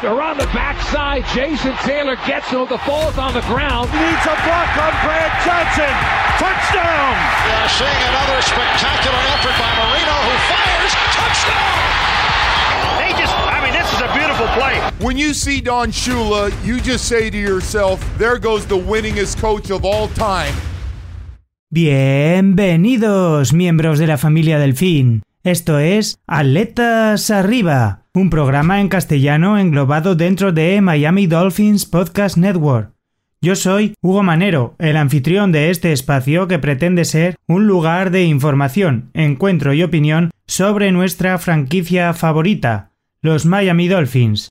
They're on the backside. Jason Taylor gets him. The ball's on the ground. Needs a block on Brad Johnson. Touchdown! Yeah, seeing another spectacular effort by Marino who fires. Touchdown! They just, I mean, this is a beautiful play. When you see Don Shula, you just say to yourself, there goes the winningest coach of all time. Bienvenidos, miembros de la familia Delfín. Esto es Aletas Arriba, un programa en castellano englobado dentro de Miami Dolphins Podcast Network. Yo soy Hugo Manero, el anfitrión de este espacio que pretende ser un lugar de información, encuentro y opinión sobre nuestra franquicia favorita, los Miami Dolphins.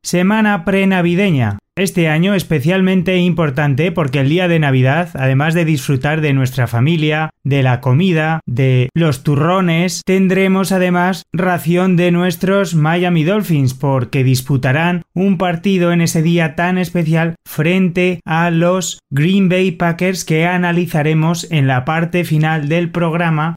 Semana prenavideña, este año especialmente importante porque el día de Navidad, además de disfrutar de nuestra familia, de la comida, de los turrones, tendremos además ración de nuestros Miami Dolphins porque disputarán un partido en ese día tan especial frente a los Green Bay Packers que analizaremos en la parte final del programa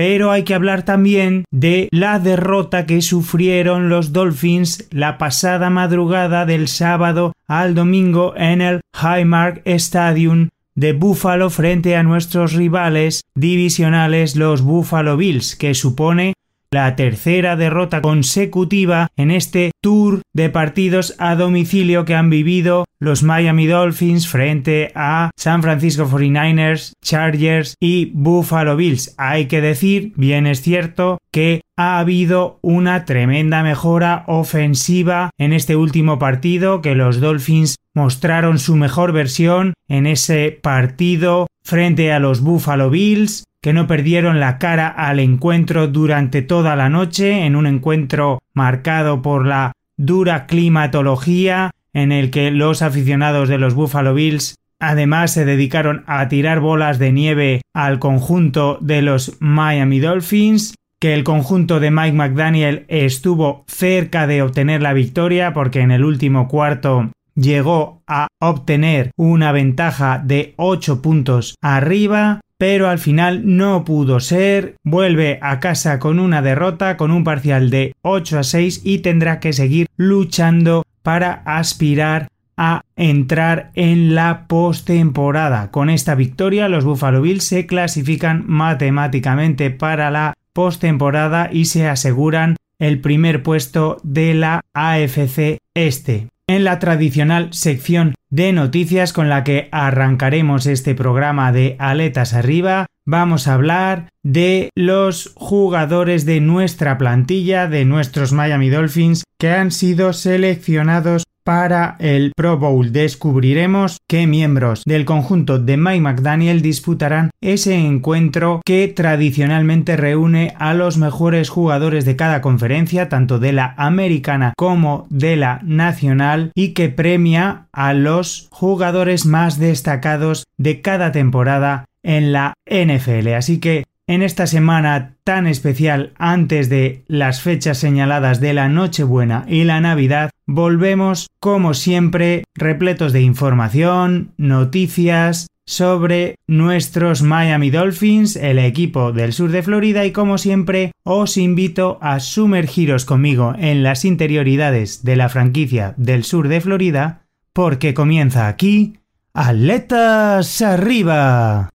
pero hay que hablar también de la derrota que sufrieron los Dolphins la pasada madrugada del sábado al domingo en el Highmark Stadium de Buffalo frente a nuestros rivales divisionales los Buffalo Bills, que supone la tercera derrota consecutiva en este tour de partidos a domicilio que han vivido los Miami Dolphins frente a San Francisco 49ers, Chargers y Buffalo Bills. Hay que decir, bien es cierto, que ha habido una tremenda mejora ofensiva en este último partido, que los Dolphins mostraron su mejor versión en ese partido frente a los Buffalo Bills, que no perdieron la cara al encuentro durante toda la noche, en un encuentro marcado por la dura climatología, en el que los aficionados de los Buffalo Bills además se dedicaron a tirar bolas de nieve al conjunto de los Miami Dolphins, que el conjunto de Mike McDaniel estuvo cerca de obtener la victoria porque en el último cuarto llegó a obtener una ventaja de 8 puntos arriba, pero al final no pudo ser, vuelve a casa con una derrota, con un parcial de 8 a 6 y tendrá que seguir luchando para aspirar a entrar en la postemporada. Con esta victoria los Buffalo Bills se clasifican matemáticamente para la postemporada y se aseguran el primer puesto de la AFC Este en la tradicional sección de noticias con la que arrancaremos este programa de Aletas Arriba. Vamos a hablar de los jugadores de nuestra plantilla, de nuestros Miami Dolphins, que han sido seleccionados para el Pro Bowl descubriremos qué miembros del conjunto de Mike McDaniel disputarán ese encuentro que tradicionalmente reúne a los mejores jugadores de cada conferencia, tanto de la americana como de la nacional, y que premia a los jugadores más destacados de cada temporada en la NFL. Así que en esta semana tan especial antes de las fechas señaladas de la Nochebuena y la Navidad, volvemos como siempre repletos de información, noticias sobre nuestros Miami Dolphins, el equipo del sur de Florida y como siempre os invito a sumergiros conmigo en las interioridades de la franquicia del sur de Florida porque comienza aquí Atletas arriba.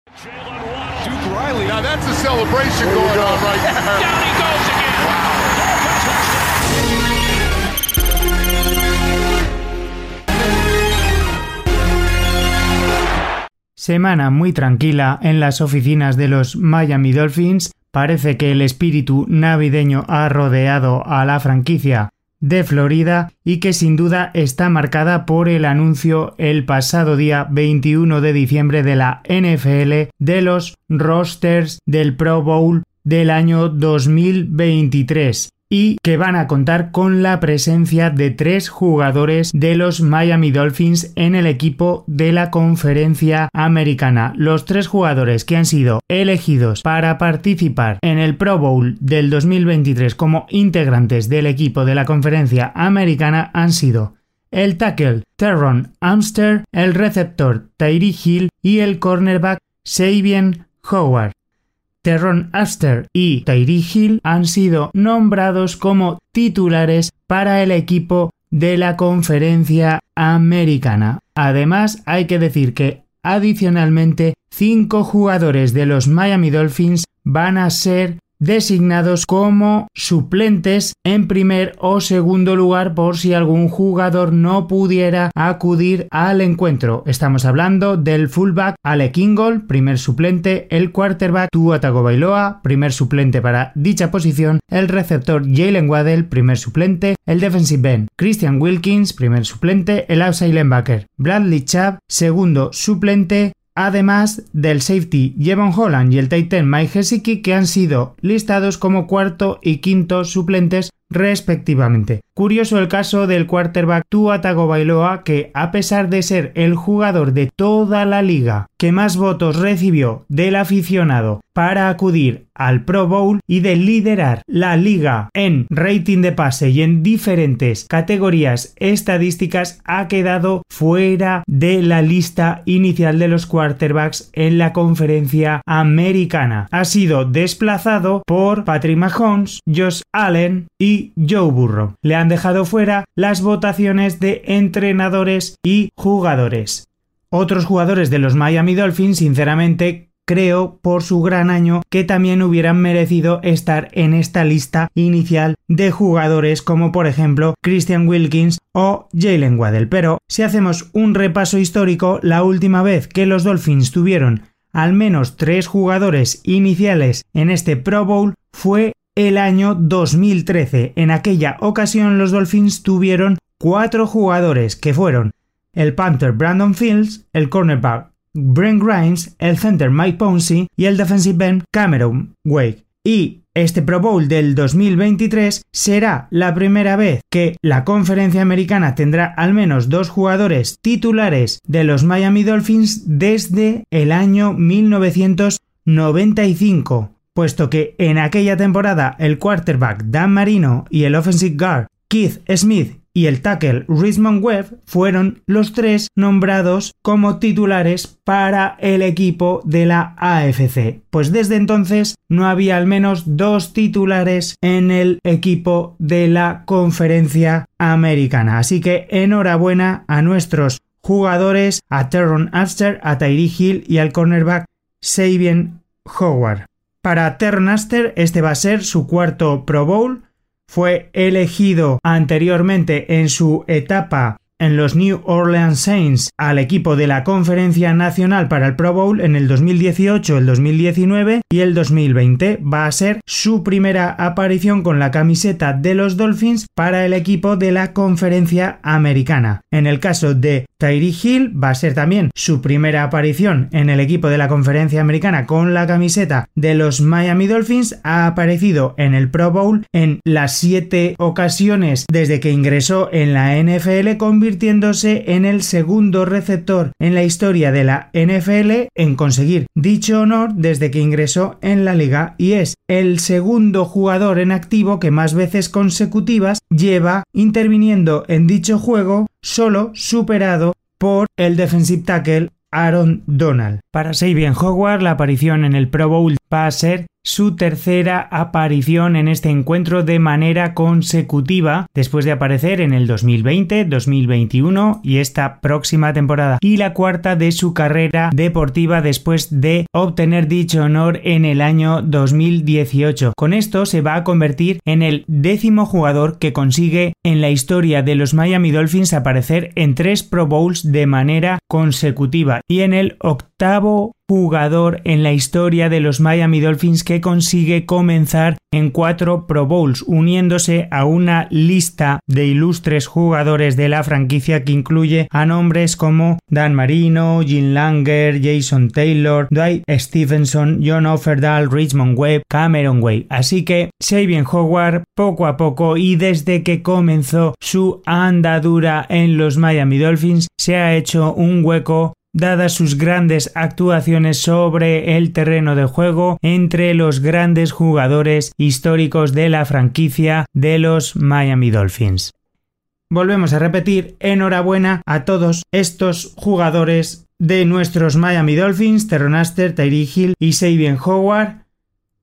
Semana muy tranquila en las oficinas de los Miami Dolphins. Parece que el espíritu navideño ha rodeado a la franquicia de Florida y que sin duda está marcada por el anuncio el pasado día 21 de diciembre de la NFL de los rosters del Pro Bowl del año 2023 y que van a contar con la presencia de tres jugadores de los Miami Dolphins en el equipo de la conferencia americana. Los tres jugadores que han sido elegidos para participar en el Pro Bowl del 2023 como integrantes del equipo de la conferencia americana han sido el tackle Terron Amster, el receptor Tyree Hill y el cornerback Sabian Howard. Terron Aster y Tyree Hill han sido nombrados como titulares para el equipo de la conferencia americana. Además, hay que decir que adicionalmente cinco jugadores de los Miami Dolphins van a ser designados como suplentes en primer o segundo lugar por si algún jugador no pudiera acudir al encuentro. Estamos hablando del fullback Ale Kingold, primer suplente, el quarterback Tua Tagovailoa, primer suplente para dicha posición, el receptor Jalen Waddell, primer suplente, el defensive end Christian Wilkins, primer suplente, el outside linebacker Bradley Chubb, segundo suplente, además del safety Jevon Holland y el Titan Mike Hesiki que han sido listados como cuarto y quinto suplentes respectivamente. Curioso el caso del quarterback Tua Tagovailoa que a pesar de ser el jugador de toda la liga que más votos recibió del aficionado para acudir al Pro Bowl y de liderar la liga en rating de pase y en diferentes categorías estadísticas ha quedado fuera de la lista inicial de los quarterbacks en la conferencia americana. Ha sido desplazado por Patrick Mahomes, Josh Allen y Joe Burrow. Le han dejado fuera las votaciones de entrenadores y jugadores. Otros jugadores de los Miami Dolphins, sinceramente, creo por su gran año que también hubieran merecido estar en esta lista inicial de jugadores como por ejemplo Christian Wilkins o Jalen Waddell. Pero si hacemos un repaso histórico, la última vez que los Dolphins tuvieron al menos tres jugadores iniciales en este Pro Bowl fue el año 2013. En aquella ocasión los Dolphins tuvieron cuatro jugadores que fueron el Panther Brandon Fields, el cornerback Brent Grimes, el center Mike Pouncey y el defensive end Cameron Wake. Y este Pro Bowl del 2023 será la primera vez que la conferencia americana tendrá al menos dos jugadores titulares de los Miami Dolphins desde el año 1995 puesto que en aquella temporada el quarterback Dan Marino y el offensive guard Keith Smith y el tackle Richmond Webb fueron los tres nombrados como titulares para el equipo de la AFC. Pues desde entonces no había al menos dos titulares en el equipo de la conferencia americana. Así que enhorabuena a nuestros jugadores, a Terron Aster, a Tyree Hill y al cornerback Sabian Howard. Para Ternaster este va a ser su cuarto Pro Bowl. Fue elegido anteriormente en su etapa en los New Orleans Saints al equipo de la Conferencia Nacional para el Pro Bowl en el 2018, el 2019 y el 2020. Va a ser su primera aparición con la camiseta de los Dolphins para el equipo de la Conferencia Americana. En el caso de Tyree Hill va a ser también su primera aparición en el equipo de la Conferencia Americana con la camiseta de los Miami Dolphins. Ha aparecido en el Pro Bowl en las siete ocasiones desde que ingresó en la NFL, convirtiéndose en el segundo receptor en la historia de la NFL en conseguir dicho honor desde que ingresó en la liga y es el segundo jugador en activo que más veces consecutivas lleva interviniendo en dicho juego solo superado por el defensive tackle Aaron Donald. Para Sabian Howard, la aparición en el Pro Bowl va a ser su tercera aparición en este encuentro de manera consecutiva después de aparecer en el 2020, 2021 y esta próxima temporada y la cuarta de su carrera deportiva después de obtener dicho honor en el año 2018. Con esto se va a convertir en el décimo jugador que consigue en la historia de los Miami Dolphins aparecer en tres Pro Bowls de manera consecutiva y en el octavo jugador en la historia de los Miami Dolphins que consigue comenzar en cuatro Pro Bowls, uniéndose a una lista de ilustres jugadores de la franquicia que incluye a nombres como Dan Marino, Jim Langer, Jason Taylor, Dwight Stevenson, John Offerdahl, Richmond Webb, Cameron Way. Así que Sabian Howard poco a poco y desde que comenzó su andadura en los Miami Dolphins se ha hecho un hueco dadas sus grandes actuaciones sobre el terreno de juego entre los grandes jugadores históricos de la franquicia de los Miami Dolphins. Volvemos a repetir, enhorabuena a todos estos jugadores de nuestros Miami Dolphins, Terronaster, Tyree Hill y Sabian Howard.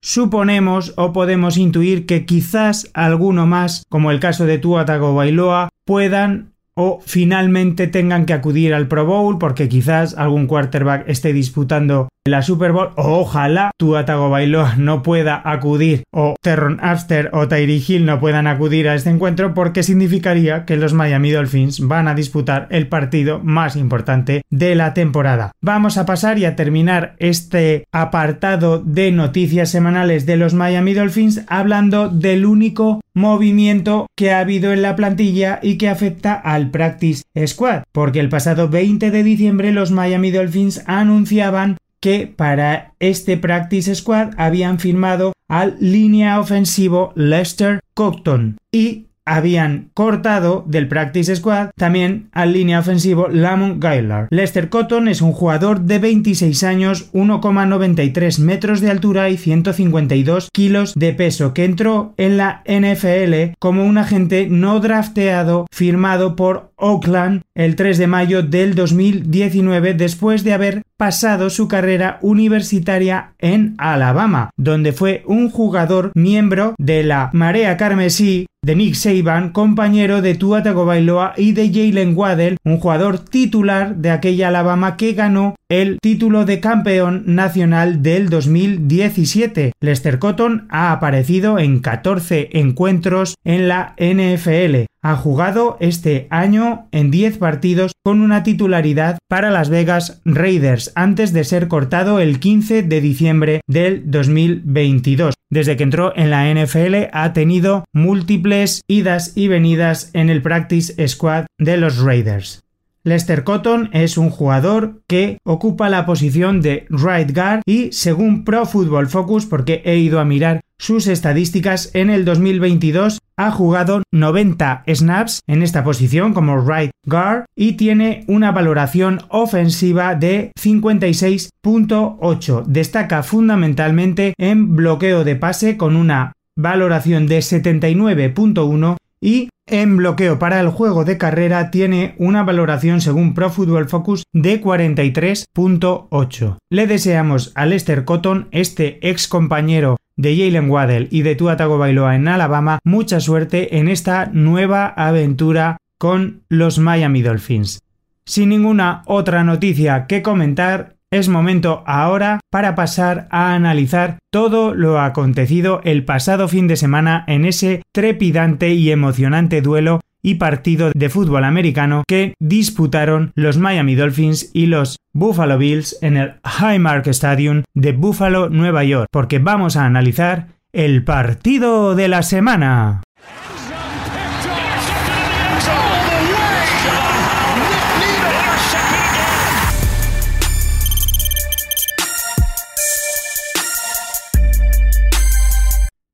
Suponemos o podemos intuir que quizás alguno más, como el caso de Tua Tagovailoa, puedan o finalmente tengan que acudir al Pro Bowl porque quizás algún quarterback esté disputando la Super Bowl o ojalá Tua Tagovailoa no pueda acudir o Terron After o Tyree Hill no puedan acudir a este encuentro porque significaría que los Miami Dolphins van a disputar el partido más importante de la temporada. Vamos a pasar y a terminar este apartado de noticias semanales de los Miami Dolphins hablando del único movimiento que ha habido en la plantilla y que afecta al Practice Squad, porque el pasado 20 de diciembre los Miami Dolphins anunciaban que para este Practice Squad habían firmado al línea ofensivo Lester Cocton y habían cortado del Practice Squad también al línea ofensivo Lamont Gaillard. Lester Cotton es un jugador de 26 años, 1,93 metros de altura y 152 kilos de peso que entró en la NFL como un agente no drafteado firmado por Oakland el 3 de mayo del 2019 después de haber pasado su carrera universitaria en Alabama, donde fue un jugador miembro de la Marea Carmesí de Nick Saban, compañero de Tua Tagovailoa y de Jalen Waddell, un jugador titular de aquella Alabama que ganó el título de campeón nacional del 2017. Lester Cotton ha aparecido en 14 encuentros en la NFL. Ha jugado este año en 10 partidos con una titularidad para Las Vegas Raiders antes de ser cortado el 15 de diciembre del 2022. Desde que entró en la NFL ha tenido múltiples idas y venidas en el practice squad de los Raiders. Lester Cotton es un jugador que ocupa la posición de right guard y según Pro Football Focus, porque he ido a mirar sus estadísticas en el 2022, ha jugado 90 snaps en esta posición como right guard y tiene una valoración ofensiva de 56.8. Destaca fundamentalmente en bloqueo de pase con una valoración de 79.1 y en bloqueo para el juego de carrera tiene una valoración según Pro Football Focus de 43.8. Le deseamos a Lester Cotton, este ex compañero de Jalen Waddell y de Tua Tagovailoa en Alabama, mucha suerte en esta nueva aventura con los Miami Dolphins. Sin ninguna otra noticia que comentar, es momento ahora para pasar a analizar todo lo acontecido el pasado fin de semana en ese trepidante y emocionante duelo y partido de fútbol americano que disputaron los Miami Dolphins y los Buffalo Bills en el Highmark Stadium de Buffalo, Nueva York, porque vamos a analizar el partido de la semana.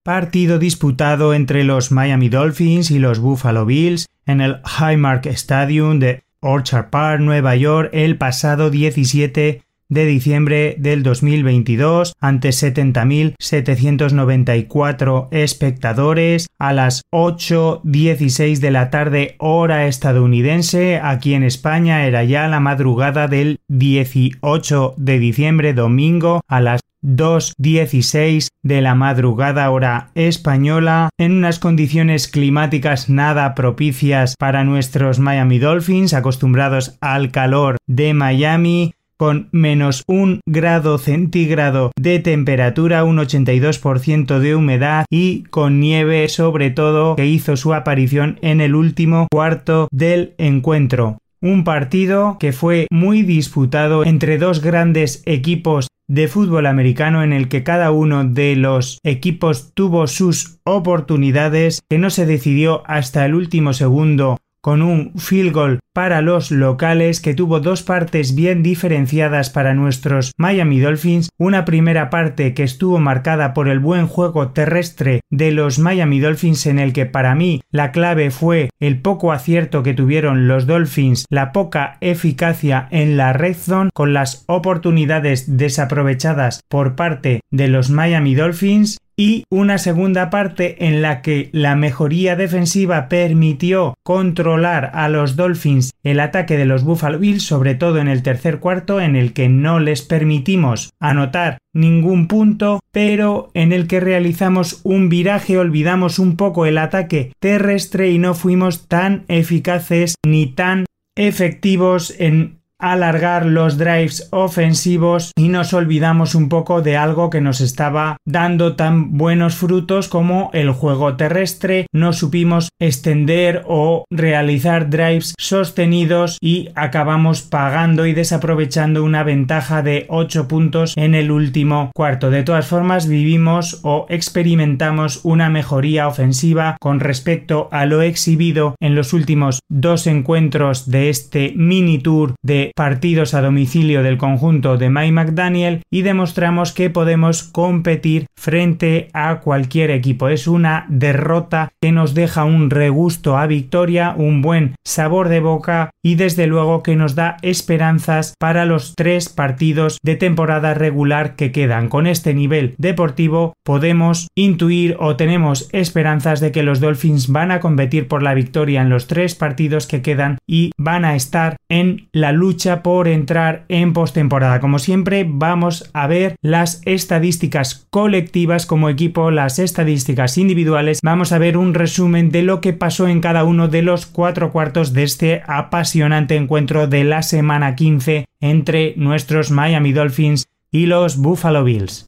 Partido disputado entre los Miami Dolphins y los Buffalo Bills en el Highmark Stadium de Orchard Park, Nueva York, el pasado 17 de diciembre del 2022 ante 70.794 espectadores a las 8.16 de la tarde hora estadounidense. Aquí en España era ya la madrugada del 18 de diciembre domingo a las 2.16 de la madrugada hora española en unas condiciones climáticas nada propicias para nuestros Miami Dolphins acostumbrados al calor de Miami con menos un grado centígrado de temperatura, un 82% de humedad y con nieve sobre todo que hizo su aparición en el último cuarto del encuentro. Un partido que fue muy disputado entre dos grandes equipos de fútbol americano en el que cada uno de los equipos tuvo sus oportunidades, que no se decidió hasta el último segundo con un field goal para los locales que tuvo dos partes bien diferenciadas para nuestros Miami Dolphins, una primera parte que estuvo marcada por el buen juego terrestre de los Miami Dolphins en el que para mí la clave fue el poco acierto que tuvieron los Dolphins, la poca eficacia en la red zone con las oportunidades desaprovechadas por parte de los Miami Dolphins y una segunda parte en la que la mejoría defensiva permitió controlar a los Dolphins el ataque de los Buffalo Bills, sobre todo en el tercer cuarto, en el que no les permitimos anotar ningún punto, pero en el que realizamos un viraje, olvidamos un poco el ataque terrestre y no fuimos tan eficaces ni tan efectivos en alargar los drives ofensivos y nos olvidamos un poco de algo que nos estaba dando tan buenos frutos como el juego terrestre, no supimos extender o realizar drives sostenidos y acabamos pagando y desaprovechando una ventaja de 8 puntos en el último cuarto. De todas formas vivimos o experimentamos una mejoría ofensiva con respecto a lo exhibido en los últimos dos encuentros de este mini tour de partidos a domicilio del conjunto de Mike McDaniel y demostramos que podemos competir frente a cualquier equipo. Es una derrota que nos deja un regusto a victoria, un buen sabor de boca y desde luego que nos da esperanzas para los tres partidos de temporada regular que quedan. Con este nivel deportivo podemos intuir o tenemos esperanzas de que los Dolphins van a competir por la victoria en los tres partidos que quedan y van a estar en la lucha por entrar en postemporada. Como siempre, vamos a ver las estadísticas colectivas como equipo, las estadísticas individuales. Vamos a ver un resumen de lo que pasó en cada uno de los cuatro cuartos de este apasionante encuentro de la semana 15 entre nuestros Miami Dolphins y los Buffalo Bills.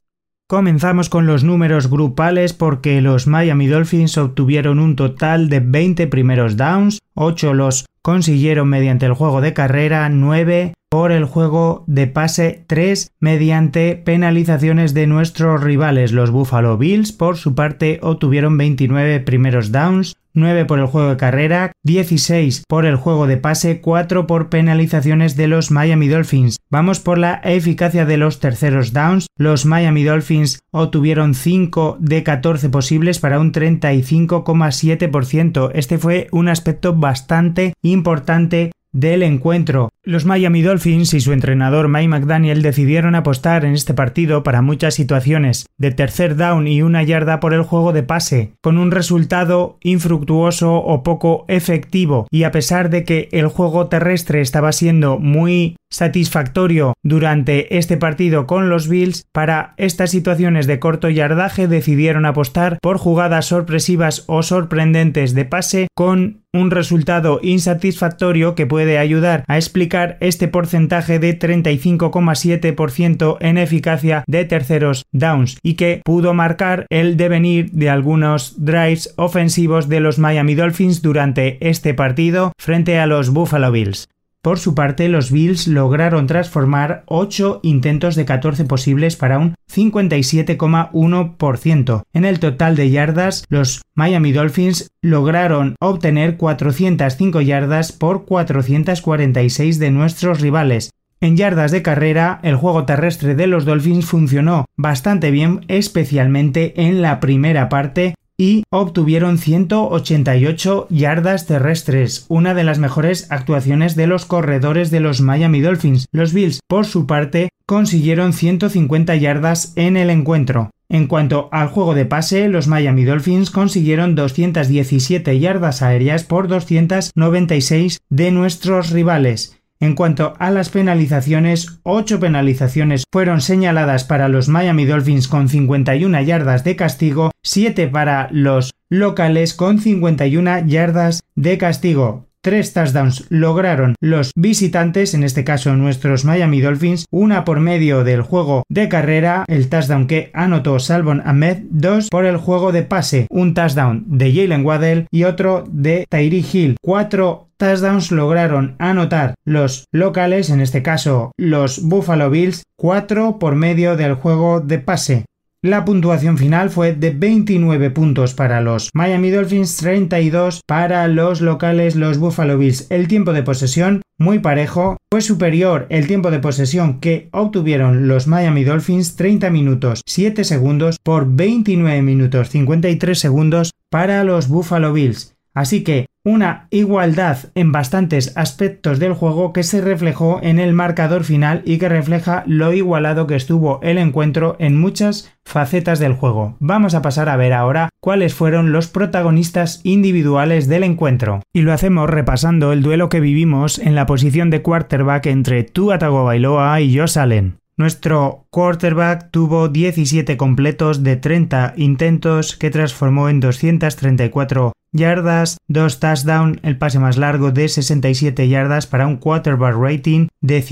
Comenzamos con los números grupales porque los Miami Dolphins obtuvieron un total de 20 primeros downs, 8 los consiguieron mediante el juego de carrera, 9 por el juego de pase 3 mediante penalizaciones de nuestros rivales. Los Buffalo Bills, por su parte, obtuvieron 29 primeros downs, 9 por el juego de carrera, 16 por el juego de pase, 4 por penalizaciones de los Miami Dolphins. Vamos por la eficacia de los terceros downs. Los Miami Dolphins obtuvieron 5 de 14 posibles para un 35,7%. Este fue un aspecto bastante importante del encuentro. Los Miami Dolphins y su entrenador Mike McDaniel decidieron apostar en este partido para muchas situaciones de tercer down y una yarda por el juego de pase, con un resultado infructuoso o poco efectivo, y a pesar de que el juego terrestre estaba siendo muy satisfactorio durante este partido con los Bills, para estas situaciones de corto yardaje decidieron apostar por jugadas sorpresivas o sorprendentes de pase con un resultado insatisfactorio que puede ayudar a explicar este porcentaje de 35,7% en eficacia de terceros downs y que pudo marcar el devenir de algunos drives ofensivos de los Miami Dolphins durante este partido frente a los Buffalo Bills. Por su parte, los Bills lograron transformar 8 intentos de 14 posibles para un 57,1%. En el total de yardas, los Miami Dolphins lograron obtener 405 yardas por 446 de nuestros rivales, en yardas de carrera, el juego terrestre de los Dolphins funcionó bastante bien, especialmente en la primera parte, y obtuvieron 188 yardas terrestres, una de las mejores actuaciones de los corredores de los Miami Dolphins. Los Bills, por su parte, consiguieron 150 yardas en el encuentro. En cuanto al juego de pase, los Miami Dolphins consiguieron 217 yardas aéreas por 296 de nuestros rivales. En cuanto a las penalizaciones, 8 penalizaciones fueron señaladas para los Miami Dolphins con 51 yardas de castigo, 7 para los locales con 51 yardas de castigo. Tres touchdowns lograron los visitantes, en este caso nuestros Miami Dolphins, una por medio del juego de carrera, el touchdown que anotó Salvon Ahmed, dos por el juego de pase, un touchdown de Jalen Waddell y otro de Tyree Hill, cuatro touchdowns lograron anotar los locales, en este caso los Buffalo Bills, cuatro por medio del juego de pase. La puntuación final fue de 29 puntos para los Miami Dolphins, 32 para los locales los Buffalo Bills. El tiempo de posesión muy parejo, fue superior el tiempo de posesión que obtuvieron los Miami Dolphins 30 minutos 7 segundos por 29 minutos 53 segundos para los Buffalo Bills. Así que una igualdad en bastantes aspectos del juego que se reflejó en el marcador final y que refleja lo igualado que estuvo el encuentro en muchas facetas del juego. Vamos a pasar a ver ahora cuáles fueron los protagonistas individuales del encuentro. Y lo hacemos repasando el duelo que vivimos en la posición de quarterback entre Tua Tagovailoa y Josh Allen. Nuestro quarterback tuvo 17 completos de 30 intentos que transformó en 234 yardas, dos touchdowns, el pase más largo de 67 yardas para un quarterback rating de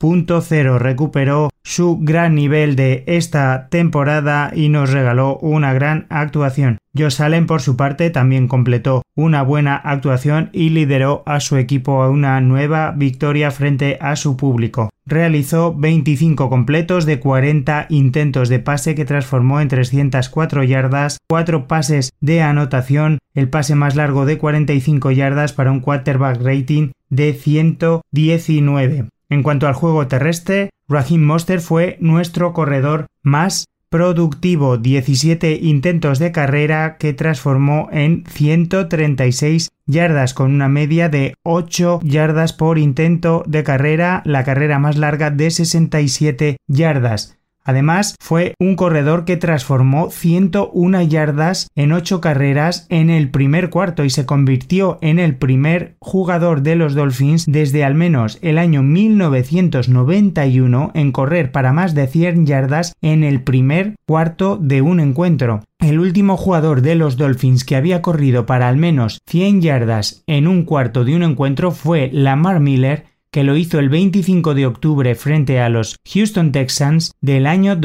104.0. Recuperó su gran nivel de esta temporada y nos regaló una gran actuación. Josh Allen, por su parte, también completó una buena actuación y lideró a su equipo a una nueva victoria frente a su público. Realizó 25 completos de 40 intentos de pase que transformó en 304 yardas, 4 pases de anotación, el pase más largo de 45 yardas para un quarterback rating de 119. En cuanto al juego terrestre, Raheem Monster fue nuestro corredor más productivo, 17 intentos de carrera que transformó en 136 yardas con una media de 8 yardas por intento de carrera, la carrera más larga de 67 yardas. Además, fue un corredor que transformó 101 yardas en 8 carreras en el primer cuarto y se convirtió en el primer jugador de los Dolphins desde al menos el año 1991 en correr para más de 100 yardas en el primer cuarto de un encuentro. El último jugador de los Dolphins que había corrido para al menos 100 yardas en un cuarto de un encuentro fue Lamar Miller que lo hizo el 25 de octubre frente a los Houston Texans del año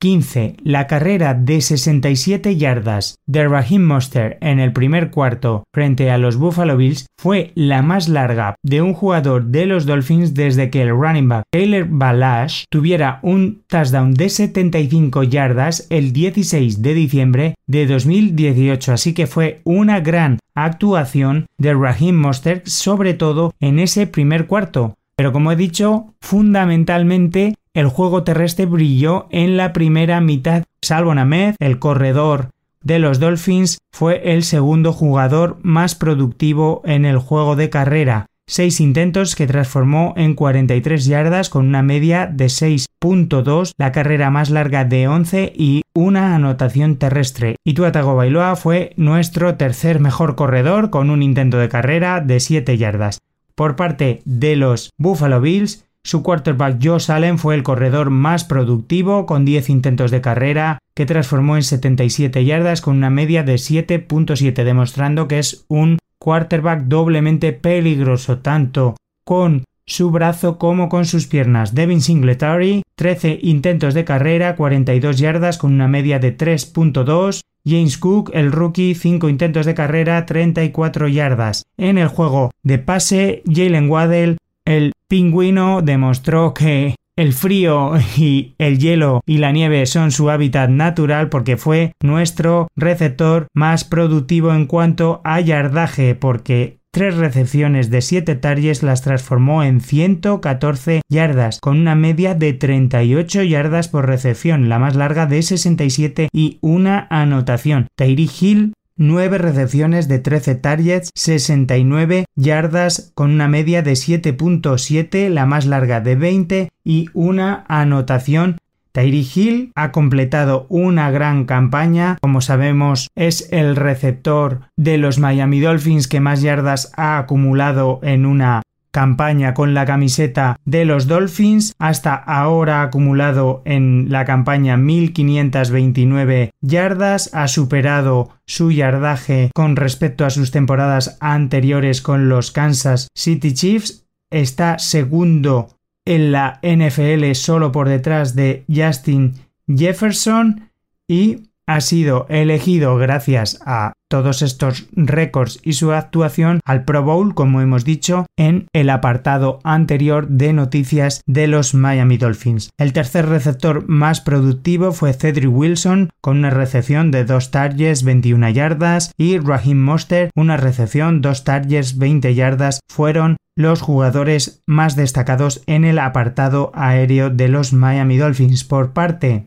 2015. La carrera de 67 yardas de Raheem Monster en el primer cuarto frente a los Buffalo Bills fue la más larga de un jugador de los Dolphins desde que el running back Taylor Balash tuviera un touchdown de 75 yardas el 16 de diciembre de 2018. Así que fue una gran actuación de Raheem Mostert, sobre todo en ese primer cuarto. Pero como he dicho, fundamentalmente el juego terrestre brilló en la primera mitad. Salvo Named, el corredor de los Dolphins, fue el segundo jugador más productivo en el juego de carrera. Seis intentos que transformó en 43 yardas con una media de 6.2, la carrera más larga de 11 y una anotación terrestre. Y Tuatago Bailoa fue nuestro tercer mejor corredor con un intento de carrera de 7 yardas. Por parte de los Buffalo Bills, su quarterback Joe Allen fue el corredor más productivo con 10 intentos de carrera que transformó en 77 yardas con una media de 7.7 demostrando que es un quarterback doblemente peligroso tanto con su brazo como con sus piernas. Devin Singletary, 13 intentos de carrera, 42 yardas con una media de 3.2. James Cook, el rookie, 5 intentos de carrera, 34 yardas. En el juego de pase, Jalen Waddell, el pingüino, demostró que el frío y el hielo y la nieve son su hábitat natural porque fue nuestro receptor más productivo en cuanto a yardaje porque tres recepciones de 7 targets las transformó en 114 yardas, con una media de 38 yardas por recepción, la más larga de 67 y una anotación. Tyree Hill 9 recepciones de 13 targets, 69 yardas con una media de 7.7, la más larga de 20 y una anotación. Tyree Hill ha completado una gran campaña, como sabemos es el receptor de los Miami Dolphins que más yardas ha acumulado en una campaña con la camiseta de los Dolphins. Hasta ahora acumulado en la campaña 1529 yardas, ha superado su yardaje con respecto a sus temporadas anteriores con los Kansas City Chiefs. Está segundo en la NFL solo por detrás de Justin Jefferson y ha sido elegido gracias a todos estos récords y su actuación al Pro Bowl, como hemos dicho, en el apartado anterior de noticias de los Miami Dolphins. El tercer receptor más productivo fue Cedric Wilson, con una recepción de 2 targets 21 yardas, y Raheem Monster, una recepción 2 targets 20 yardas, fueron los jugadores más destacados en el apartado aéreo de los Miami Dolphins. Por parte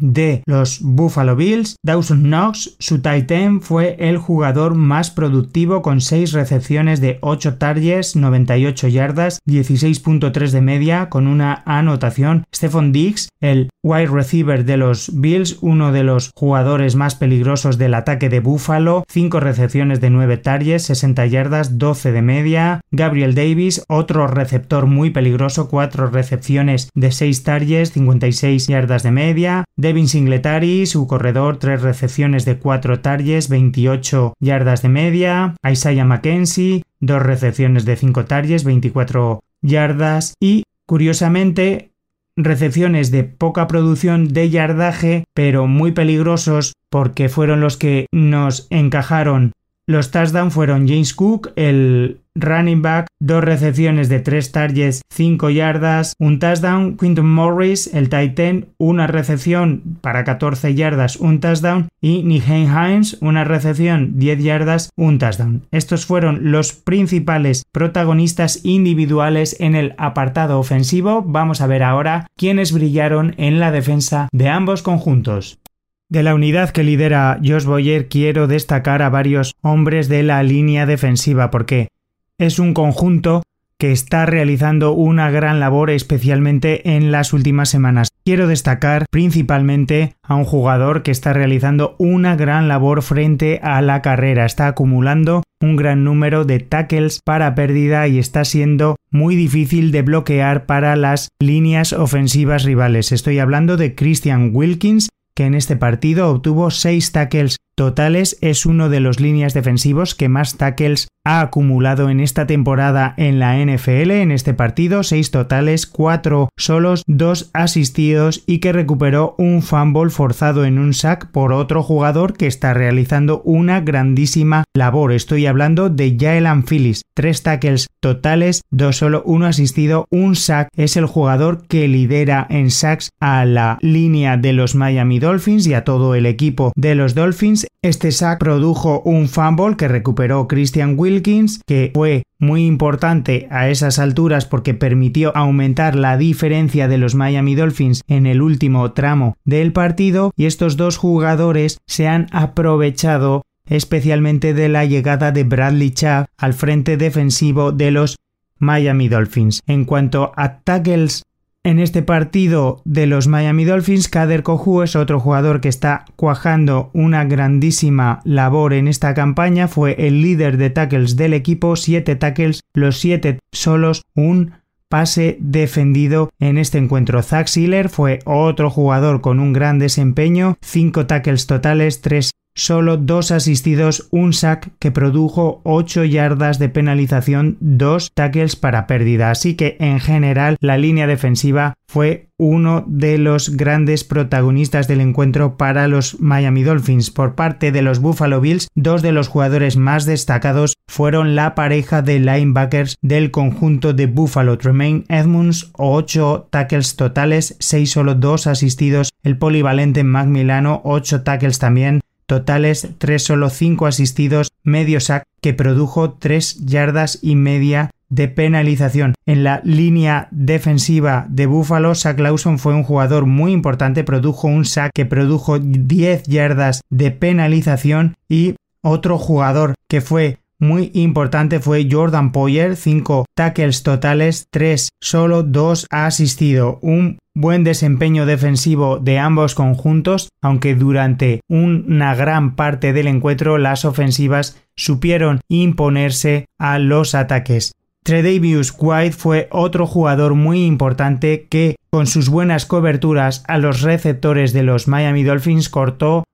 de los Buffalo Bills. Dawson Knox, su tight end, fue el jugador más productivo con 6 recepciones de 8 targets, 98 yardas, 16.3 de media con una anotación. Stephon Diggs, el wide receiver de los Bills, uno de los jugadores más peligrosos del ataque de Buffalo, 5 recepciones de 9 targets, 60 yardas, 12 de media. Gabriel Davis, otro receptor muy peligroso, 4 recepciones de 6 targets, 56 yardas de media. Devin Singletary, su corredor, 3 recepciones de 4 targets, 28 yardas de media. Isaiah McKenzie, 2 recepciones de 5 targets, 24 yardas. Y curiosamente, recepciones de poca producción de yardaje, pero muy peligrosos porque fueron los que nos encajaron los touchdowns fueron James Cook, el running back, dos recepciones de tres targets, 5 yardas, un touchdown. Quinton Morris, el tight end, una recepción para 14 yardas, un touchdown. Y Nihen Hines, una recepción, 10 yardas, un touchdown. Estos fueron los principales protagonistas individuales en el apartado ofensivo. Vamos a ver ahora quiénes brillaron en la defensa de ambos conjuntos. De la unidad que lidera Josh Boyer quiero destacar a varios hombres de la línea defensiva porque es un conjunto que está realizando una gran labor especialmente en las últimas semanas. Quiero destacar principalmente a un jugador que está realizando una gran labor frente a la carrera. Está acumulando un gran número de tackles para pérdida y está siendo muy difícil de bloquear para las líneas ofensivas rivales. Estoy hablando de Christian Wilkins que en este partido obtuvo 6 tackles totales, es uno de los líneas defensivos que más tackles ha acumulado en esta temporada en la NFL en este partido, 6 totales, 4 solos, 2 asistidos y que recuperó un fumble forzado en un sack por otro jugador que está realizando una grandísima labor. Estoy hablando de Jalen Phillips, 3 tackles totales, 2 solo, 1 asistido, un sack. Es el jugador que lidera en sacks a la línea de los Miami Dolphins y a todo el equipo de los Dolphins este sack produjo un fumble que recuperó Christian Wilkins, que fue muy importante a esas alturas porque permitió aumentar la diferencia de los Miami Dolphins en el último tramo del partido y estos dos jugadores se han aprovechado especialmente de la llegada de Bradley Chubb al frente defensivo de los Miami Dolphins. En cuanto a tackles en este partido de los Miami Dolphins, Kader Kohu es otro jugador que está cuajando una grandísima labor en esta campaña. Fue el líder de tackles del equipo, siete tackles, los siete solos, un pase defendido en este encuentro. Zach Sealer fue otro jugador con un gran desempeño, cinco tackles totales, tres solo dos asistidos, un sack que produjo 8 yardas de penalización, dos tackles para pérdida. Así que en general la línea defensiva fue uno de los grandes protagonistas del encuentro para los Miami Dolphins. Por parte de los Buffalo Bills, dos de los jugadores más destacados fueron la pareja de linebackers del conjunto de Buffalo, Tremaine Edmonds, 8 tackles totales, 6 solo 2 asistidos, el polivalente Macmillano, 8 tackles también, totales 3 solo 5 asistidos, medio sack que produjo 3 yardas y media de penalización. En la línea defensiva de Buffalo, Zach Lawson fue un jugador muy importante, produjo un sack que produjo 10 yardas de penalización y otro jugador que fue muy importante fue Jordan Poyer, 5 tackles totales, 3 solo 2 ha asistido. Un buen desempeño defensivo de ambos conjuntos, aunque durante una gran parte del encuentro las ofensivas supieron imponerse a los ataques. Tredavious White fue otro jugador muy importante que, con sus buenas coberturas a los receptores de los Miami Dolphins, cortó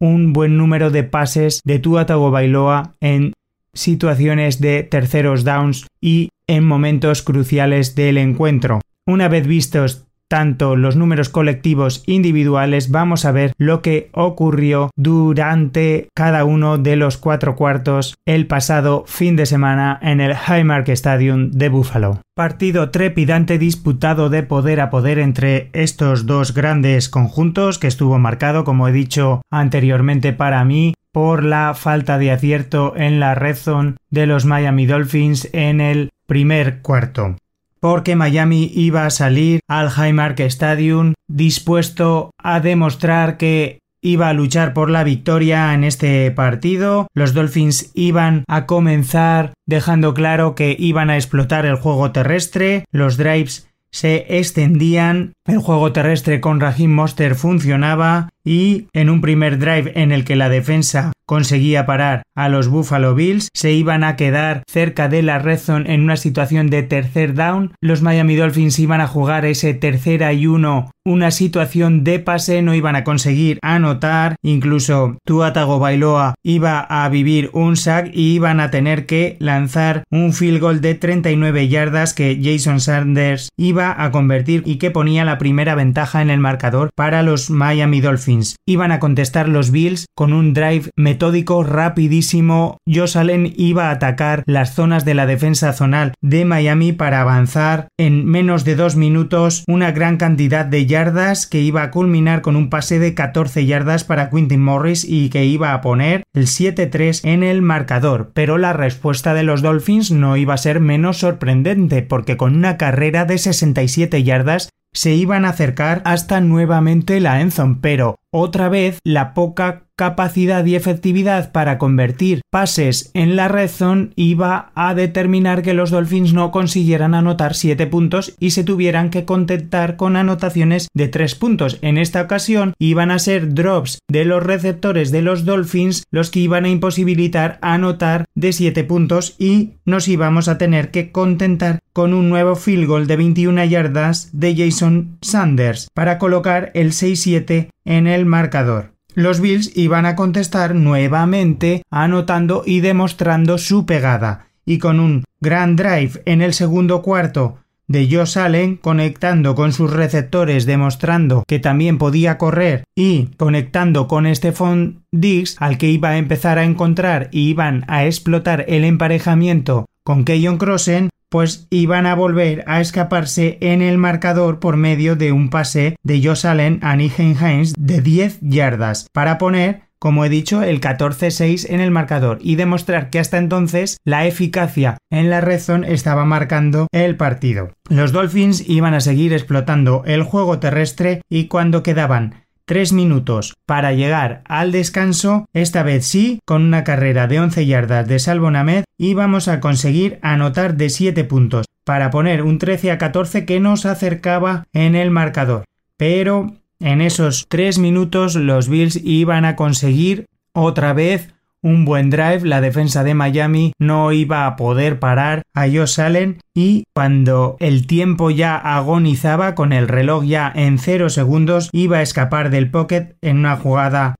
un buen número de pases de Tua Tagovailoa en situaciones de terceros downs y en momentos cruciales del encuentro. Una vez vistos tanto los números colectivos individuales, vamos a ver lo que ocurrió durante cada uno de los cuatro cuartos el pasado fin de semana en el Highmark Stadium de Buffalo. Partido trepidante disputado de poder a poder entre estos dos grandes conjuntos que estuvo marcado, como he dicho anteriormente para mí, por la falta de acierto en la red zone de los Miami Dolphins en el primer cuarto. porque Miami iba a salir al Highmark Stadium dispuesto a demostrar que iba a luchar por la victoria en este partido. Los Dolphins iban a comenzar dejando claro que iban a explotar el juego terrestre. Los drives se extendían, el juego terrestre con Raheem Monster funcionaba y en un primer drive en el que la defensa conseguía parar a los Buffalo Bills, se iban a quedar cerca de la red zone en una situación de tercer down, los Miami Dolphins iban a jugar ese tercera y uno, una situación de pase, no iban a conseguir anotar, incluso Tua Bailoa iba a vivir un sack y iban a tener que lanzar un field goal de 39 yardas que Jason Sanders iba a convertir y que ponía la primera ventaja en el marcador para los Miami Dolphins. Iban a contestar los Bills con un drive metódico rapidísimo. Josh Allen iba a atacar las zonas de la defensa zonal de Miami para avanzar en menos de dos minutos una gran cantidad de yardas que iba a culminar con un pase de 14 yardas para Quintin Morris y que iba a poner el 7-3 en el marcador. Pero la respuesta de los Dolphins no iba a ser menos sorprendente porque con una carrera de 67 yardas se iban a acercar hasta nuevamente la Enzon, pero otra vez la poca capacidad y efectividad para convertir pases en la red zone iba a determinar que los Dolphins no consiguieran anotar 7 puntos y se tuvieran que contentar con anotaciones de 3 puntos. En esta ocasión iban a ser drops de los receptores de los Dolphins los que iban a imposibilitar anotar de 7 puntos y nos íbamos a tener que contentar con un nuevo field goal de 21 yardas de Jason Sanders para colocar el 6-7 en el marcador. Los Bills iban a contestar nuevamente anotando y demostrando su pegada, y con un gran drive en el segundo cuarto de Josh Allen conectando con sus receptores demostrando que también podía correr y conectando con Stephon Diggs al que iba a empezar a encontrar y iban a explotar el emparejamiento con Keyon Crossen pues iban a volver a escaparse en el marcador por medio de un pase de Josh Allen a Nigen Hines de 10 yardas para poner como he dicho, el 14-6 en el marcador y demostrar que hasta entonces la eficacia en la red estaba marcando el partido. Los Dolphins iban a seguir explotando el juego terrestre y cuando quedaban 3 minutos para llegar al descanso, esta vez sí, con una carrera de 11 yardas de Salvonamed íbamos a conseguir anotar de 7 puntos para poner un 13 a 14 que nos acercaba en el marcador. Pero en esos 3 minutos los Bills iban a conseguir otra vez un buen drive, la defensa de Miami no iba a poder parar a Josh Allen y cuando el tiempo ya agonizaba con el reloj ya en 0 segundos iba a escapar del pocket en una jugada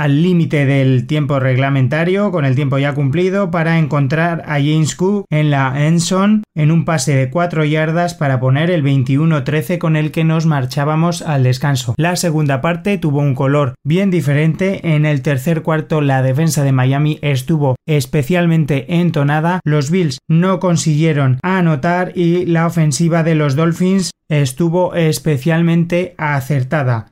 al límite del tiempo reglamentario, con el tiempo ya cumplido, para encontrar a James Cook en la Enson en un pase de 4 yardas para poner el 21-13 con el que nos marchábamos al descanso. La segunda parte tuvo un color bien diferente. En el tercer cuarto la defensa de Miami estuvo especialmente entonada. Los Bills no consiguieron anotar y la ofensiva de los Dolphins estuvo especialmente acertada.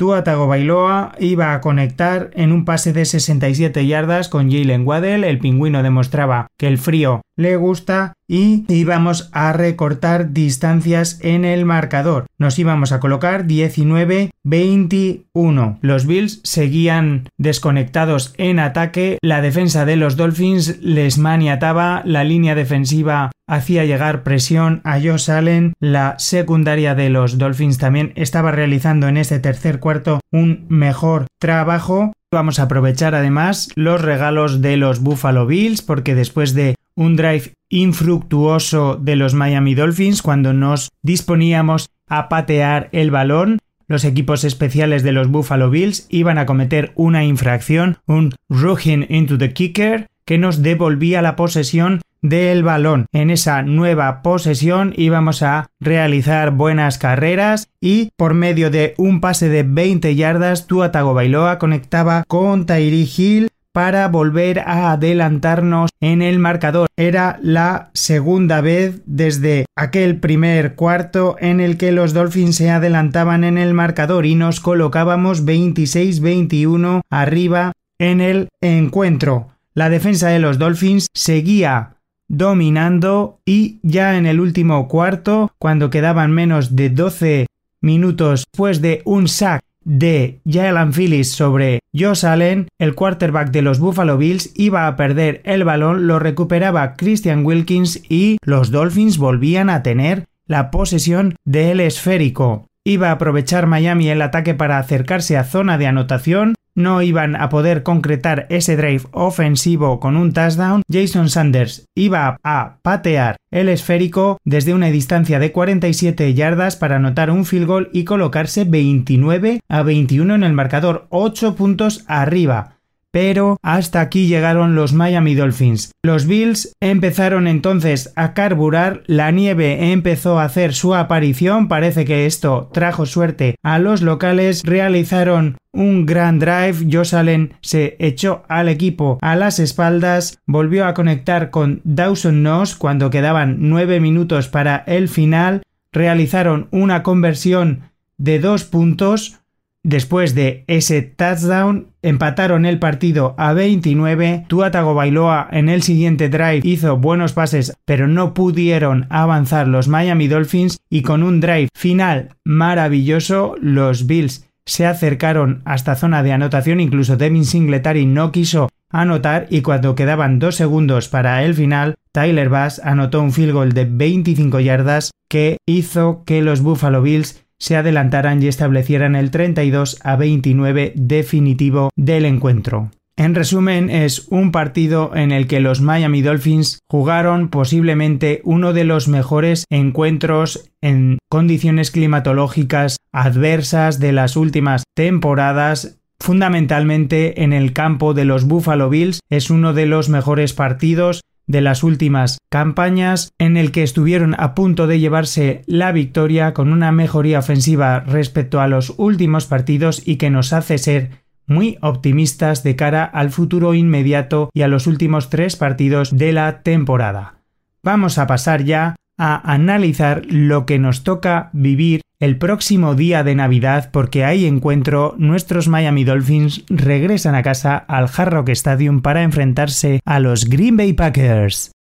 Tua Tagovailoa iba a conectar en un pase de 67 yardas con Jalen Waddell. El pingüino demostraba que el frío le gusta y íbamos a recortar distancias en el marcador. Nos íbamos a colocar 19-21. Los Bills seguían desconectados en ataque. La defensa de los Dolphins les maniataba. La línea defensiva hacía llegar presión a Josh Allen. La secundaria de los Dolphins también estaba realizando en este tercer cuarto un mejor trabajo. Vamos a aprovechar además los regalos de los Buffalo Bills porque después de un drive infructuoso de los Miami Dolphins cuando nos disponíamos a patear el balón. Los equipos especiales de los Buffalo Bills iban a cometer una infracción, un rushing into the kicker, que nos devolvía la posesión del balón. En esa nueva posesión íbamos a realizar buenas carreras y por medio de un pase de 20 yardas, Tua Bailoa conectaba con Tyree Hill para volver a adelantarnos en el marcador. Era la segunda vez desde aquel primer cuarto en el que los Dolphins se adelantaban en el marcador y nos colocábamos 26-21 arriba en el encuentro. La defensa de los Dolphins seguía dominando y ya en el último cuarto, cuando quedaban menos de 12 minutos después de un sack de Jalen Phillips sobre Josh Allen, el quarterback de los Buffalo Bills iba a perder el balón, lo recuperaba Christian Wilkins y los Dolphins volvían a tener la posesión del esférico. Iba a aprovechar Miami el ataque para acercarse a zona de anotación, no iban a poder concretar ese drive ofensivo con un touchdown, Jason Sanders iba a patear el esférico desde una distancia de 47 yardas para anotar un field goal y colocarse 29 a 21 en el marcador, 8 puntos arriba pero hasta aquí llegaron los Miami Dolphins. Los Bills empezaron entonces a carburar, la nieve empezó a hacer su aparición, parece que esto trajo suerte a los locales, realizaron un gran drive, Josh Allen se echó al equipo a las espaldas, volvió a conectar con Dawson Knox cuando quedaban 9 minutos para el final, realizaron una conversión de dos puntos, Después de ese touchdown, empataron el partido a 29. Tuatago Bailoa en el siguiente drive hizo buenos pases, pero no pudieron avanzar los Miami Dolphins y con un drive final maravilloso, los Bills se acercaron hasta zona de anotación, incluso Devin Singletary no quiso anotar y cuando quedaban dos segundos para el final, Tyler Bass anotó un field goal de 25 yardas que hizo que los Buffalo Bills se adelantaran y establecieran el 32 a 29 definitivo del encuentro. En resumen, es un partido en el que los Miami Dolphins jugaron posiblemente uno de los mejores encuentros en condiciones climatológicas adversas de las últimas temporadas fundamentalmente en el campo de los Buffalo Bills es uno de los mejores partidos de las últimas campañas en el que estuvieron a punto de llevarse la victoria con una mejoría ofensiva respecto a los últimos partidos y que nos hace ser muy optimistas de cara al futuro inmediato y a los últimos tres partidos de la temporada. Vamos a pasar ya a analizar lo que nos toca vivir el próximo día de Navidad porque ahí encuentro nuestros Miami Dolphins regresan a casa al Hard Rock Stadium para enfrentarse a los Green Bay Packers.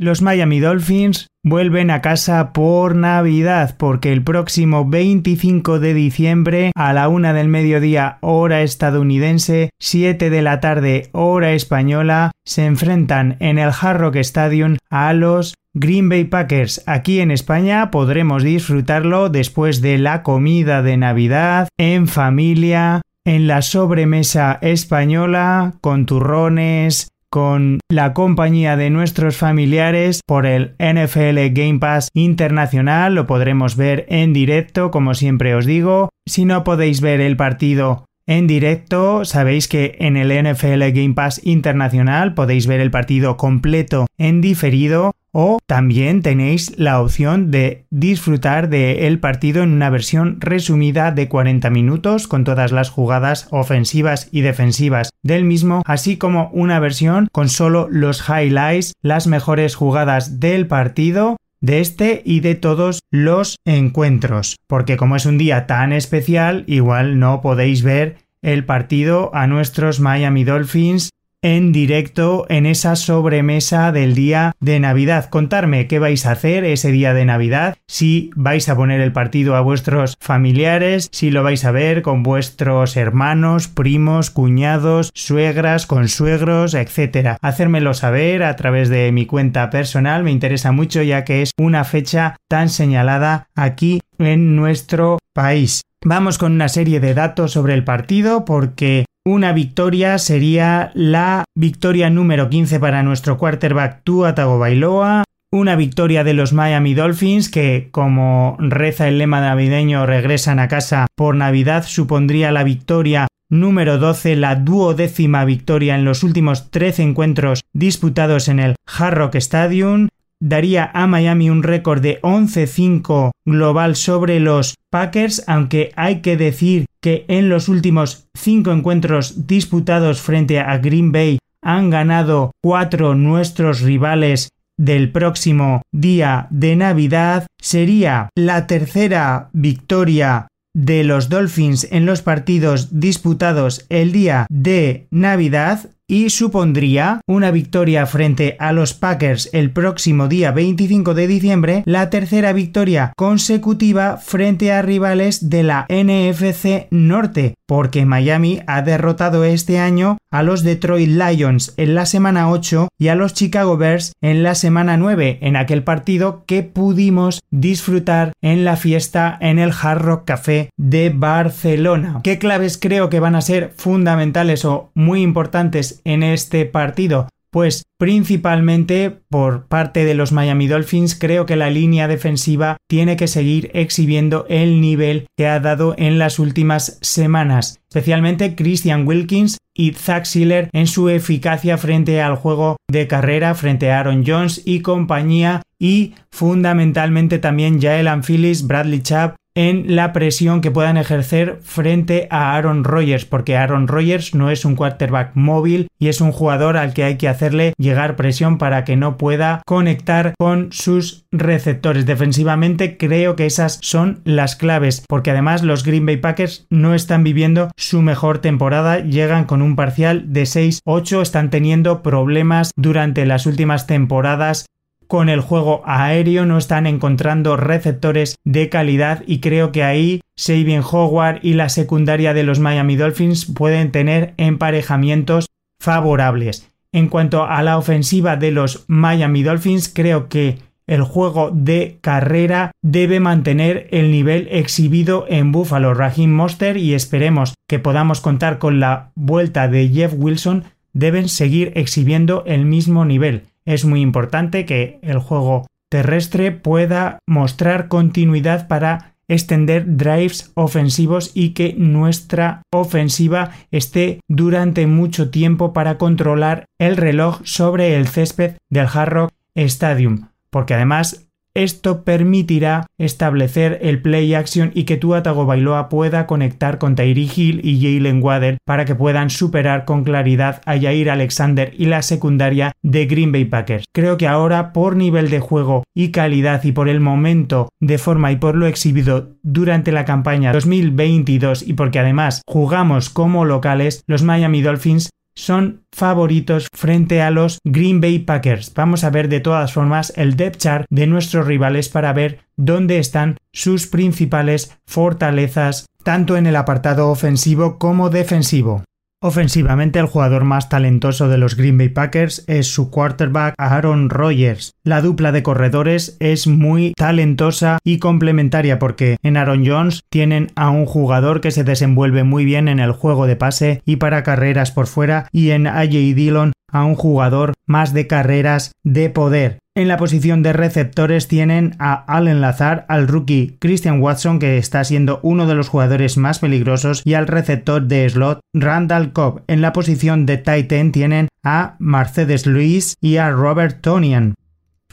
Los Miami Dolphins vuelven a casa por Navidad porque el próximo 25 de diciembre a la una del mediodía hora estadounidense, 7 de la tarde hora española, se enfrentan en el Hard Rock Stadium a los Green Bay Packers. Aquí en España podremos disfrutarlo después de la comida de Navidad en familia, en la sobremesa española, con turrones, con la compañía de nuestros familiares por el NFL Game Pass Internacional. Lo podremos ver en directo, como siempre os digo. Si no podéis ver el partido en directo, sabéis que en el NFL Game Pass Internacional podéis ver el partido completo en diferido o también tenéis la opción de disfrutar del partido en una versión resumida de 40 minutos con todas las jugadas ofensivas y defensivas del mismo, así como una versión con solo los highlights, las mejores jugadas del partido de este y de todos los encuentros, porque como es un día tan especial, igual no podéis ver el partido a nuestros Miami Dolphins en directo en esa sobremesa del día de Navidad. Contarme qué vais a hacer ese día de Navidad, si vais a poner el partido a vuestros familiares, si lo vais a ver con vuestros hermanos, primos, cuñados, suegras, consuegros, etc. Hacérmelo saber a través de mi cuenta personal, me interesa mucho ya que es una fecha tan señalada aquí en nuestro país. Vamos con una serie de datos sobre el partido porque una victoria sería la victoria número 15 para nuestro quarterback Tua Tagovailoa, una victoria de los Miami Dolphins que, como reza el lema navideño, regresan a casa por Navidad, supondría la victoria número 12, la duodécima victoria en los últimos 13 encuentros disputados en el Hard Rock Stadium. Daría a Miami un récord de 11-5 global sobre los Packers, aunque hay que decir que en los últimos cinco encuentros disputados frente a Green Bay han ganado cuatro nuestros rivales del próximo día de Navidad. Sería la tercera victoria de los Dolphins en los partidos disputados el día de Navidad y supondría una victoria frente a los Packers el próximo día 25 de diciembre, la tercera victoria consecutiva frente a rivales de la NFC Norte, porque Miami ha derrotado este año a los Detroit Lions en la semana 8 y a los Chicago Bears en la semana 9, en aquel partido que pudimos disfrutar en la fiesta en el Hard Rock Café de Barcelona. ¿Qué claves creo que van a ser fundamentales o muy importantes en este partido? Pues principalmente por parte de los Miami Dolphins creo que la línea defensiva tiene que seguir exhibiendo el nivel que ha dado en las últimas semanas, especialmente Christian Wilkins y Zach Siller en su eficacia frente al juego de carrera, frente a Aaron Jones y compañía y fundamentalmente también Jael Phillips, Bradley Chubb en la presión que puedan ejercer frente a Aaron Rodgers, porque Aaron Rodgers no es un quarterback móvil y es un jugador al que hay que hacerle llegar presión para que no pueda conectar con sus receptores. Defensivamente creo que esas son las claves, porque además los Green Bay Packers no están viviendo su mejor temporada, llegan con un parcial de 6-8, están teniendo problemas durante las últimas temporadas con el juego aéreo, no están encontrando receptores de calidad y creo que ahí Sabin Howard y la secundaria de los Miami Dolphins pueden tener emparejamientos favorables. En cuanto a la ofensiva de los Miami Dolphins, creo que el juego de carrera debe mantener el nivel exhibido en Buffalo Raheem Monster y esperemos que podamos contar con la vuelta de Jeff Wilson deben seguir exhibiendo el mismo nivel es muy importante que el juego terrestre pueda mostrar continuidad para extender drives ofensivos y que nuestra ofensiva esté durante mucho tiempo para controlar el reloj sobre el césped del Hard Rock Stadium, porque además esto permitirá establecer el play action y que Tua Tagovailoa pueda conectar con Tyree Hill y Jalen Waddell para que puedan superar con claridad a Jair Alexander y la secundaria de Green Bay Packers. Creo que ahora por nivel de juego y calidad y por el momento de forma y por lo exhibido durante la campaña 2022 y porque además jugamos como locales, los Miami Dolphins son favoritos frente a los Green Bay Packers. Vamos a ver de todas formas el depth chart de nuestros rivales para ver dónde están sus principales fortalezas tanto en el apartado ofensivo como defensivo. Ofensivamente, el jugador más talentoso de los Green Bay Packers es su quarterback Aaron Rodgers. La dupla de corredores es muy talentosa y complementaria porque en Aaron Jones tienen a un jugador que se desenvuelve muy bien en el juego de pase y para carreras por fuera y en AJ Dillon a un jugador más de carreras de poder. En la posición de receptores tienen a Allen Lazar, al rookie Christian Watson, que está siendo uno de los jugadores más peligrosos, y al receptor de slot Randall Cobb. En la posición de tight end tienen a Mercedes Luis y a Robert Tonian.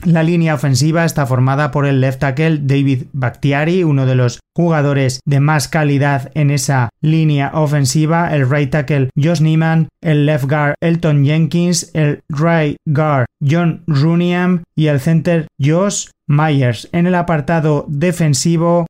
La línea ofensiva está formada por el left tackle David Bakhtiari, uno de los jugadores de más calidad en esa línea ofensiva, el right tackle Josh Neiman, el left guard Elton Jenkins, el right guard John Runiam y el center Josh Myers. En el apartado defensivo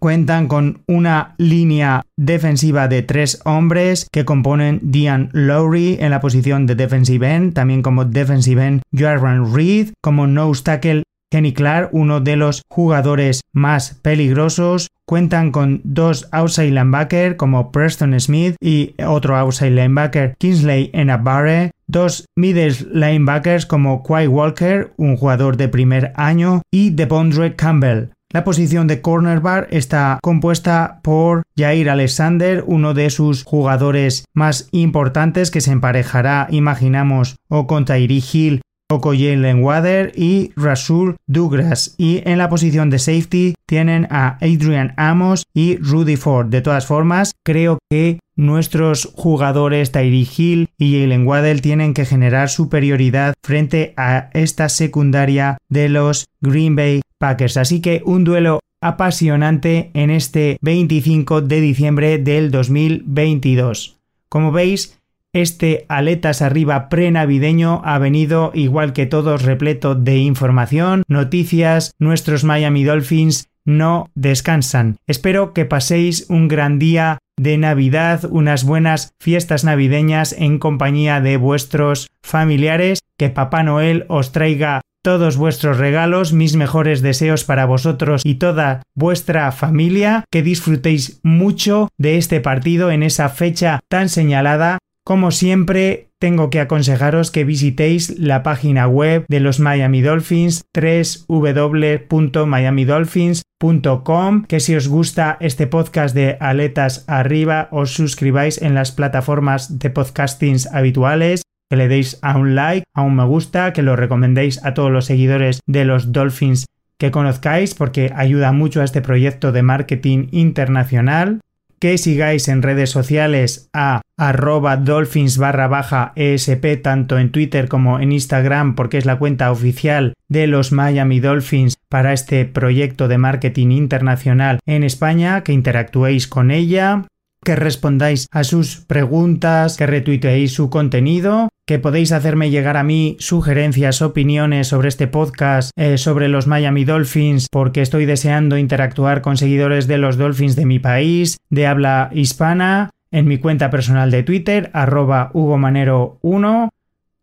cuentan con una línea defensiva de tres hombres que componen Dian Lowry en la posición de defensive end, también como defensive end Jarvan Reed, como nose tackle Kenny Clark, uno de los jugadores más peligrosos. Cuentan con dos outside linebacker como Preston Smith y otro outside linebacker Kingsley Enabare. Dos middle linebackers como Quay Walker, un jugador de primer año, y DePondre Campbell. La posición de cornerback está compuesta por Jair Alexander, uno de sus jugadores más importantes que se emparejará, imaginamos, o con Tyree Hill o con Jalen Wader y Rasul Douglas. Y en la posición de safety tienen a Adrian Amos y Rudy Ford. De todas formas, creo que nuestros jugadores Tyree Hill y Jalen Waddell tienen que generar superioridad frente a esta secundaria de los Green Bay Packers. Así que un duelo apasionante en este 25 de diciembre del 2022. Como veis, este aletas arriba prenavideño ha venido igual que todos repleto de información, noticias, nuestros Miami Dolphins no descansan. Espero que paséis un gran día de Navidad, unas buenas fiestas navideñas en compañía de vuestros familiares, que Papá Noel os traiga todos vuestros regalos, mis mejores deseos para vosotros y toda vuestra familia, que disfrutéis mucho de este partido en esa fecha tan señalada. Como siempre, tengo que aconsejaros que visitéis la página web de los Miami Dolphins www.miamidolphins.com que si os gusta este podcast de aletas arriba os suscribáis en las plataformas de podcastings habituales que le deis a un like, a un me gusta, que lo recomendéis a todos los seguidores de los Dolphins que conozcáis porque ayuda mucho a este proyecto de marketing internacional, que sigáis en redes sociales a arroba dolphins barra baja ESP tanto en Twitter como en Instagram porque es la cuenta oficial de los Miami Dolphins para este proyecto de marketing internacional en España, que interactuéis con ella, que respondáis a sus preguntas, que retuiteéis su contenido, que podéis hacerme llegar a mí sugerencias, opiniones sobre este podcast, eh, sobre los Miami Dolphins, porque estoy deseando interactuar con seguidores de los Dolphins de mi país, de habla hispana, en mi cuenta personal de Twitter, arroba hugomanero1.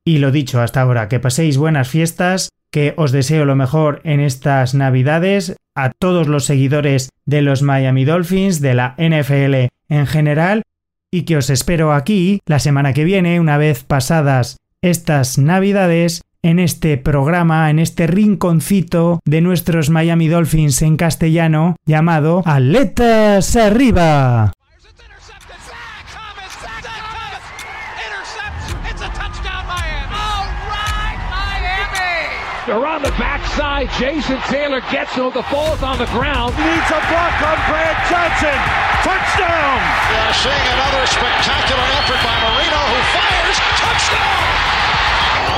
Y lo dicho hasta ahora, que paséis buenas fiestas, que os deseo lo mejor en estas navidades, a todos los seguidores de los Miami Dolphins, de la NFL en general y que os espero aquí la semana que viene, una vez pasadas estas navidades, en este programa, en este rinconcito de nuestros Miami Dolphins en castellano llamado Aletas Arriba. They're on the backside. Jason Taylor gets him. The ball's on the ground. Needs a block on Brad Johnson. Touchdown! Yeah, seeing another spectacular effort by Marino who fires. Touchdown!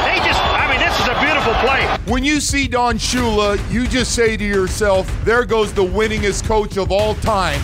They just, I mean, this is a beautiful play. When you see Don Shula, you just say to yourself, there goes the winningest coach of all time.